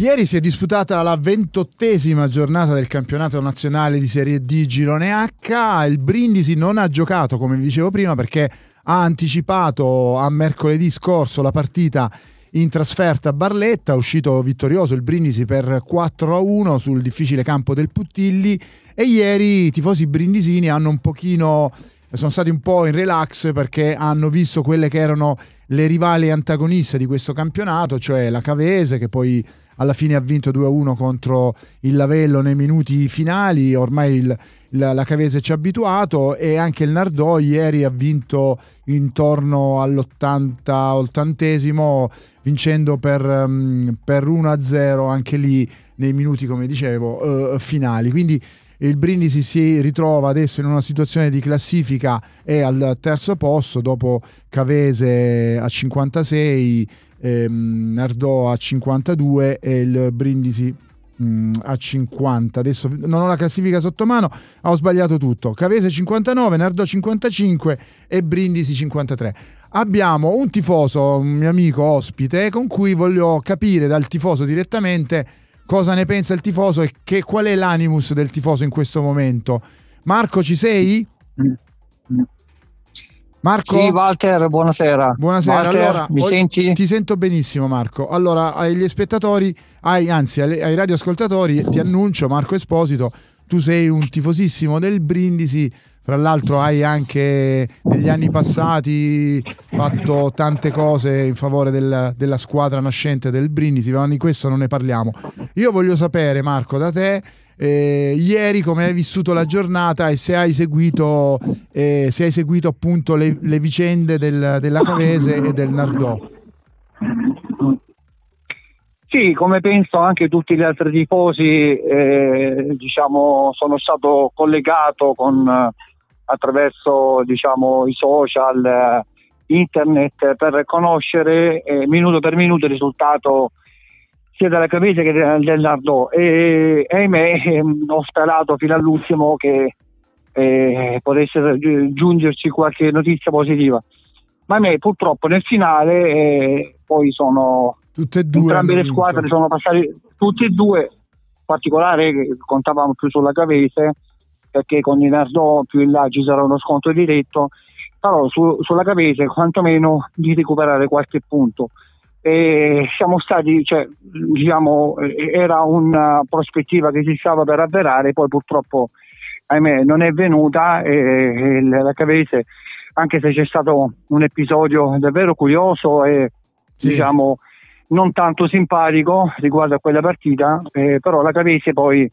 Ieri si è disputata la ventottesima giornata del campionato nazionale di Serie D Girone H. Il Brindisi non ha giocato, come vi dicevo prima, perché ha anticipato a mercoledì scorso la partita in trasferta a Barletta, è uscito vittorioso il Brindisi per 4-1 sul difficile campo del Puttilli e ieri i tifosi brindisini hanno un pochino sono stati un po' in relax perché hanno visto quelle che erano le rivali antagoniste di questo campionato, cioè la Cavese che poi alla fine ha vinto 2-1 contro il Lavello nei minuti finali, ormai il, la, la Cavese ci ha abituato e anche il Nardò ieri ha vinto intorno all'80-80esimo vincendo per, um, per 1-0 anche lì nei minuti come dicevo uh, finali. Quindi il Brindisi si ritrova adesso in una situazione di classifica è al terzo posto dopo Cavese a 56 ehm, Nardò a 52 e il Brindisi mm, a 50. Adesso non ho la classifica sotto mano, ho sbagliato tutto. Cavese 59, Nardò 55 e Brindisi 53. Abbiamo un tifoso, un mio amico ospite, con cui voglio capire dal tifoso direttamente cosa ne pensa il tifoso e che, qual è l'animus del tifoso in questo momento. Marco, ci sei? Mm. Marco? Sì, Walter, buonasera. Buonasera, Walter, allora, mi senti? Ti sento benissimo Marco. Allora, agli spettatori, ai, anzi ai, ai radioascoltatori, ti annuncio Marco Esposito, tu sei un tifosissimo del Brindisi, fra l'altro hai anche negli anni passati fatto tante cose in favore del, della squadra nascente del Brindisi, ma di questo non ne parliamo. Io voglio sapere Marco da te eh, ieri come hai vissuto la giornata e se hai seguito, eh, se hai seguito appunto le, le vicende del, della Cavese e del Nardò. Sì, come penso anche tutti gli altri tifosi, eh, diciamo, sono stato collegato con, attraverso diciamo, i social, eh, internet, per conoscere eh, minuto per minuto il risultato sia della Capese che del Nardò. E, ahimè ho sperato fino all'ultimo che eh, potesse giungerci qualche notizia positiva. Ma ahimè purtroppo nel finale eh, poi sono tutte e due entrambe le squadre sono passate tutte e due in particolare contavamo più sulla Cavese perché con il Nardò più in là ci sarà uno scontro diretto però su, sulla Cavese quantomeno di recuperare qualche punto e siamo stati, cioè, diciamo, era una prospettiva che si stava per avverare, poi purtroppo ahimè non è venuta e, e la Cavese, anche se c'è stato un episodio davvero curioso e sì. diciamo non tanto simpatico riguardo a quella partita, eh, però la Cavese poi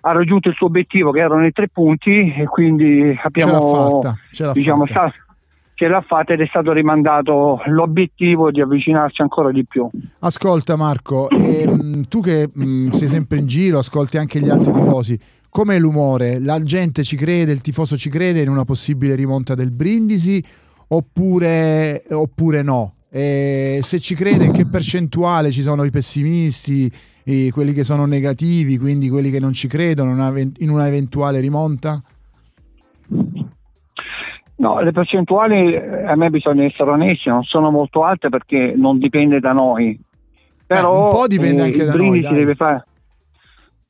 ha raggiunto il suo obiettivo che erano i tre punti e quindi abbiamo ce l'ha fatta, ce l'ha diciamo, fatta. Sta, ce l'ha fatta ed è stato rimandato l'obiettivo di avvicinarci ancora di più. Ascolta Marco, ehm, tu che mh, mm, sei sempre in giro, ascolti anche gli altri tifosi, com'è l'umore? La gente ci crede, il tifoso ci crede in una possibile rimonta del Brindisi oppure, oppure no? E se ci crede in che percentuale ci sono i pessimisti, quelli che sono negativi, quindi quelli che non ci credono in una eventuale rimonta? No, le percentuali eh, a me bisogna essere onesti, non sono molto alte perché non dipende da noi. Però eh, un po' dipende eh, anche da noi. Si deve fare.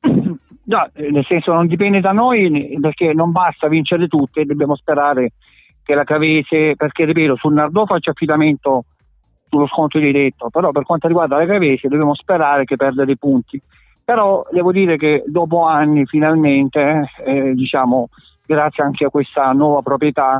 No, nel senso non dipende da noi perché non basta vincere tutte, dobbiamo sperare che la Cavese, perché ripeto, sul Nardò faccia affidamento sullo scontro diretto, però per quanto riguarda la Cavese dobbiamo sperare che perda dei punti. Però devo dire che dopo anni finalmente, eh, diciamo, grazie anche a questa nuova proprietà,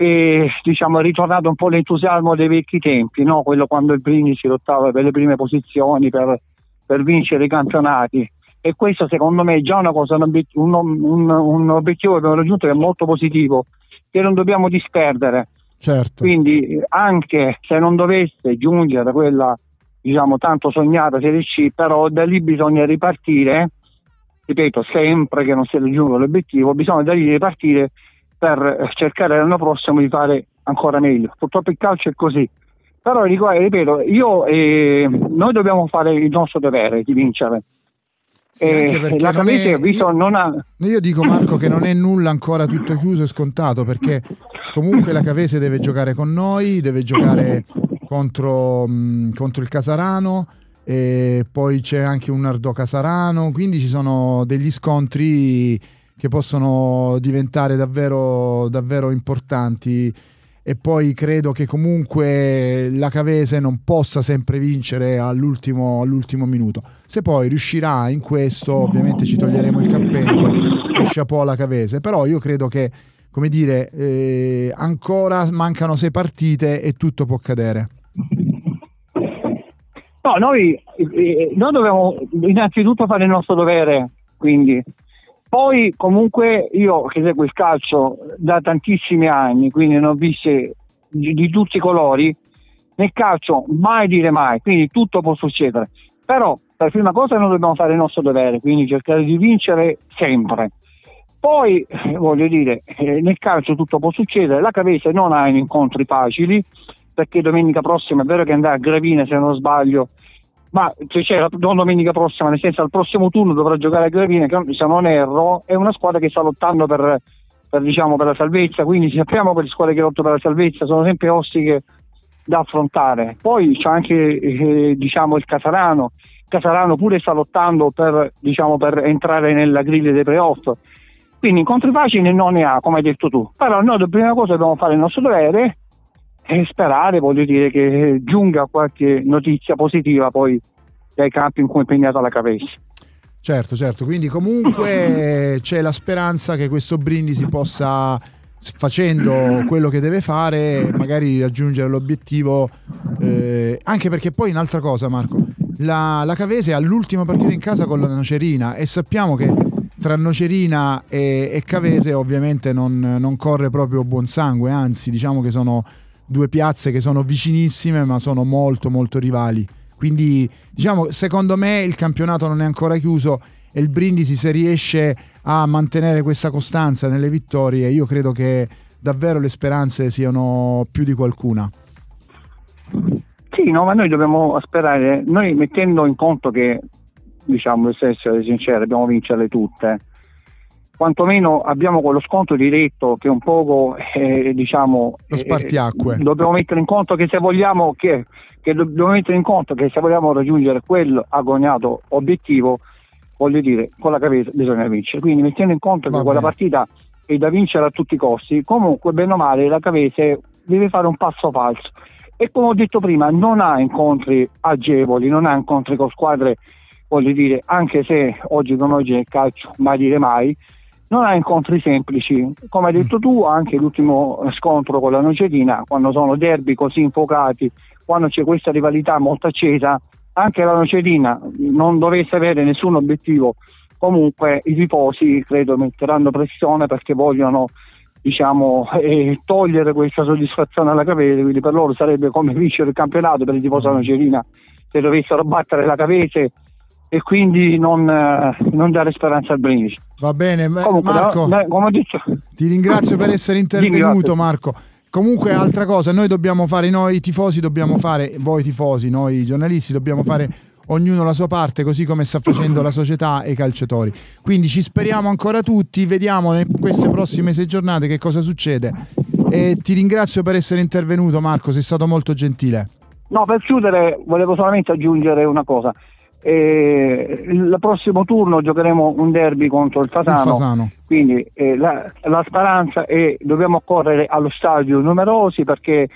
e diciamo, è ritornato un po' l'entusiasmo dei vecchi tempi, no? quello quando il Brindisi lottava per le prime posizioni, per, per, vincere i campionati. E questo secondo me è già una cosa, un, obiettivo, un, un, un obiettivo che abbiamo raggiunto che è molto positivo, che non dobbiamo disperdere. Certo. Quindi anche se non dovesse giungere quella diciamo tanto sognata Serie C, però da lì bisogna ripartire, ripeto, sempre che non si raggiunga l'obiettivo, bisogna da lì ripartire per cercare l'anno prossimo di fare ancora meglio. Purtroppo il calcio è così. Però ripeto, io, eh, noi dobbiamo fare il nostro dovere di vincere. Eh, la Cavese è, visto, io, non ha... io dico Marco che non è nulla ancora tutto chiuso e scontato perché comunque la Cavese deve giocare con noi, deve giocare contro, mh, contro il Casarano e poi c'è anche un Nardò Casarano, quindi ci sono degli scontri che possono diventare davvero, davvero importanti e poi credo che comunque la Cavese non possa sempre vincere all'ultimo, all'ultimo minuto. Se poi riuscirà in questo, ovviamente ci toglieremo il cappello e chapeau alla Cavese, però io credo che, come dire, eh, ancora mancano sei partite e tutto può cadere. No, noi, eh, noi dobbiamo innanzitutto fare il nostro dovere, quindi. Poi comunque io che seguo il calcio da tantissimi anni, quindi ne ho viste di, di tutti i colori, nel calcio mai dire mai, quindi tutto può succedere. Però per prima cosa noi dobbiamo fare il nostro dovere, quindi cercare di vincere sempre. Poi, eh, voglio dire, eh, nel calcio tutto può succedere, la Cavese non ha incontri facili, perché domenica prossima è vero che andrà a Gravina se non sbaglio, ma cioè, cioè, non domenica prossima, nel senso al prossimo turno dovrà giocare a Gravina, che se non erro è una squadra che sta lottando per, per, diciamo, per la salvezza, quindi sappiamo che le squadre che lottano per la salvezza sono sempre ostiche da affrontare. Poi c'è anche eh, diciamo, il Casarano, Casarano pure sta lottando per, diciamo, per entrare nella griglia dei playoff. Quindi incontri facili non ne ha, come hai detto tu. Però noi la prima cosa dobbiamo fare il nostro dovere e sperare, voglio dire, che giunga qualche notizia positiva poi dai campi in cui è impegnata la Capesi. Certo, certo, quindi comunque c'è la speranza che questo Brindisi possa, facendo quello che deve fare, magari raggiungere l'obiettivo, eh, anche perché poi un'altra cosa Marco, la, la Cavese ha l'ultima partita in casa con la Nocerina e sappiamo che tra Nocerina e, e Cavese ovviamente non, non corre proprio buon sangue, anzi diciamo che sono due piazze che sono vicinissime ma sono molto molto rivali. Quindi diciamo secondo me il campionato non è ancora chiuso e il Brindisi se riesce a mantenere questa costanza nelle vittorie io credo che davvero le speranze siano più di qualcuna. Sì, no, ma noi dobbiamo sperare, noi mettendo in conto che, diciamo, essere sinceri, dobbiamo vincerle tutte, quantomeno abbiamo quello sconto diretto che un poco eh, diciamo lo eh, spartiacque. eh, dobbiamo mettere in conto che se vogliamo che, che dobbiamo mettere in conto che se vogliamo raggiungere quel agognato obiettivo voglio dire con la cabeza bisogna vincere. Quindi mettendo in conto Va che bene. quella partita è da vincere a tutti i costi comunque bene o male la Cavese deve fare un passo falso. E come ho detto prima non ha incontri agevoli non ha incontri con squadre voglio dire anche se oggi come oggi nel calcio mai dire mai non ha incontri semplici. Come hai detto tu, anche l'ultimo scontro con la Nocetina, quando sono derby così infuocati, quando c'è questa rivalità molto accesa, anche la Nocetina non dovesse avere nessun obiettivo. Comunque i tifosi credo metteranno pressione perché vogliono diciamo, eh, togliere questa soddisfazione alla Cavese, quindi per loro sarebbe come vincere il campionato per i tifosi della Nocerina se dovessero battere la Cavese e quindi non, eh, non dare speranza al Brindisi. Va bene, Comunque, Marco, da, da, detto... ti ringrazio per essere intervenuto Marco. Comunque, altra cosa, noi dobbiamo fare, noi tifosi dobbiamo fare, voi tifosi, noi giornalisti dobbiamo fare ognuno la sua parte, così come sta facendo la società e i calciatori. Quindi ci speriamo ancora tutti, vediamo in queste prossime sei giornate che cosa succede. E ti ringrazio per essere intervenuto Marco, sei stato molto gentile. No, per chiudere volevo solamente aggiungere una cosa. Eh, il prossimo turno giocheremo un derby contro il Fasano, il Fasano. quindi eh, la, la, speranza è dobbiamo correre allo stadio numerosi perché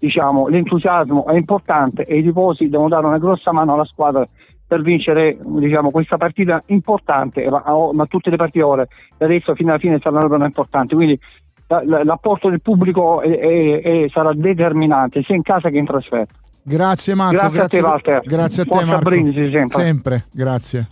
diciamo, l'entusiasmo è importante e i tifosi devono dare una grossa mano alla squadra per vincere diciamo, questa partita importante, ma, ma, tutte le partite ora adesso fino alla fine saranno importanti, quindi l'apporto del pubblico è, è, è, sarà determinante sia in casa che in trasferta. Grazie Marco. Grazie, grazie a te Walter. Grazie a te Marco. Brindisi sempre. Sempre, grazie.